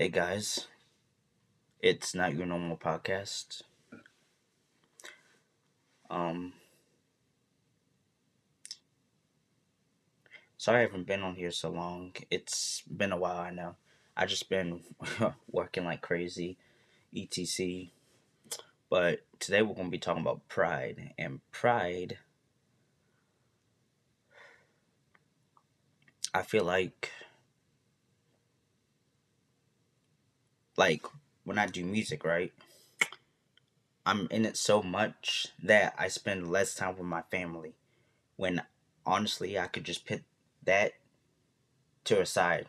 Hey guys, it's not your normal podcast. Um, sorry I haven't been on here so long. It's been a while, I know. I just been working like crazy, etc. But today we're gonna be talking about pride and pride. I feel like like when I do music, right? I'm in it so much that I spend less time with my family. When honestly, I could just put that to a side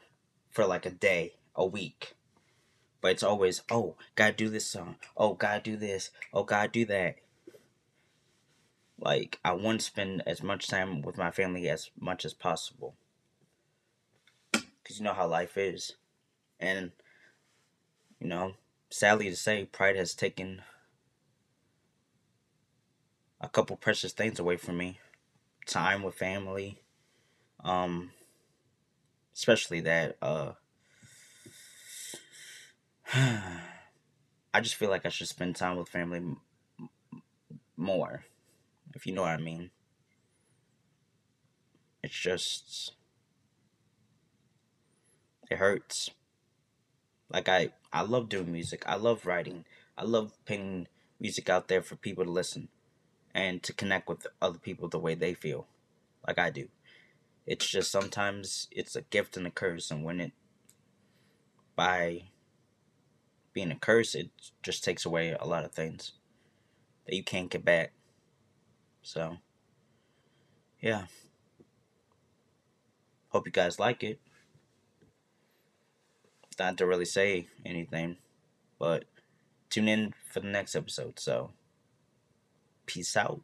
for like a day, a week. But it's always, oh, gotta do this song. Oh, gotta do this. Oh, gotta do that. Like, I want to spend as much time with my family as much as possible. Because you know how life is. And you know, sadly to say, pride has taken a couple precious things away from me. Time with family. Um especially that uh I just feel like I should spend time with family more, if you know what I mean. It's just it hurts. Like I I love doing music. I love writing. I love putting music out there for people to listen and to connect with other people the way they feel, like I do. It's just sometimes it's a gift and a curse, and when it by being a curse, it just takes away a lot of things that you can't get back. So, yeah. Hope you guys like it not to really say anything, but tune in for the next episode. So, peace out.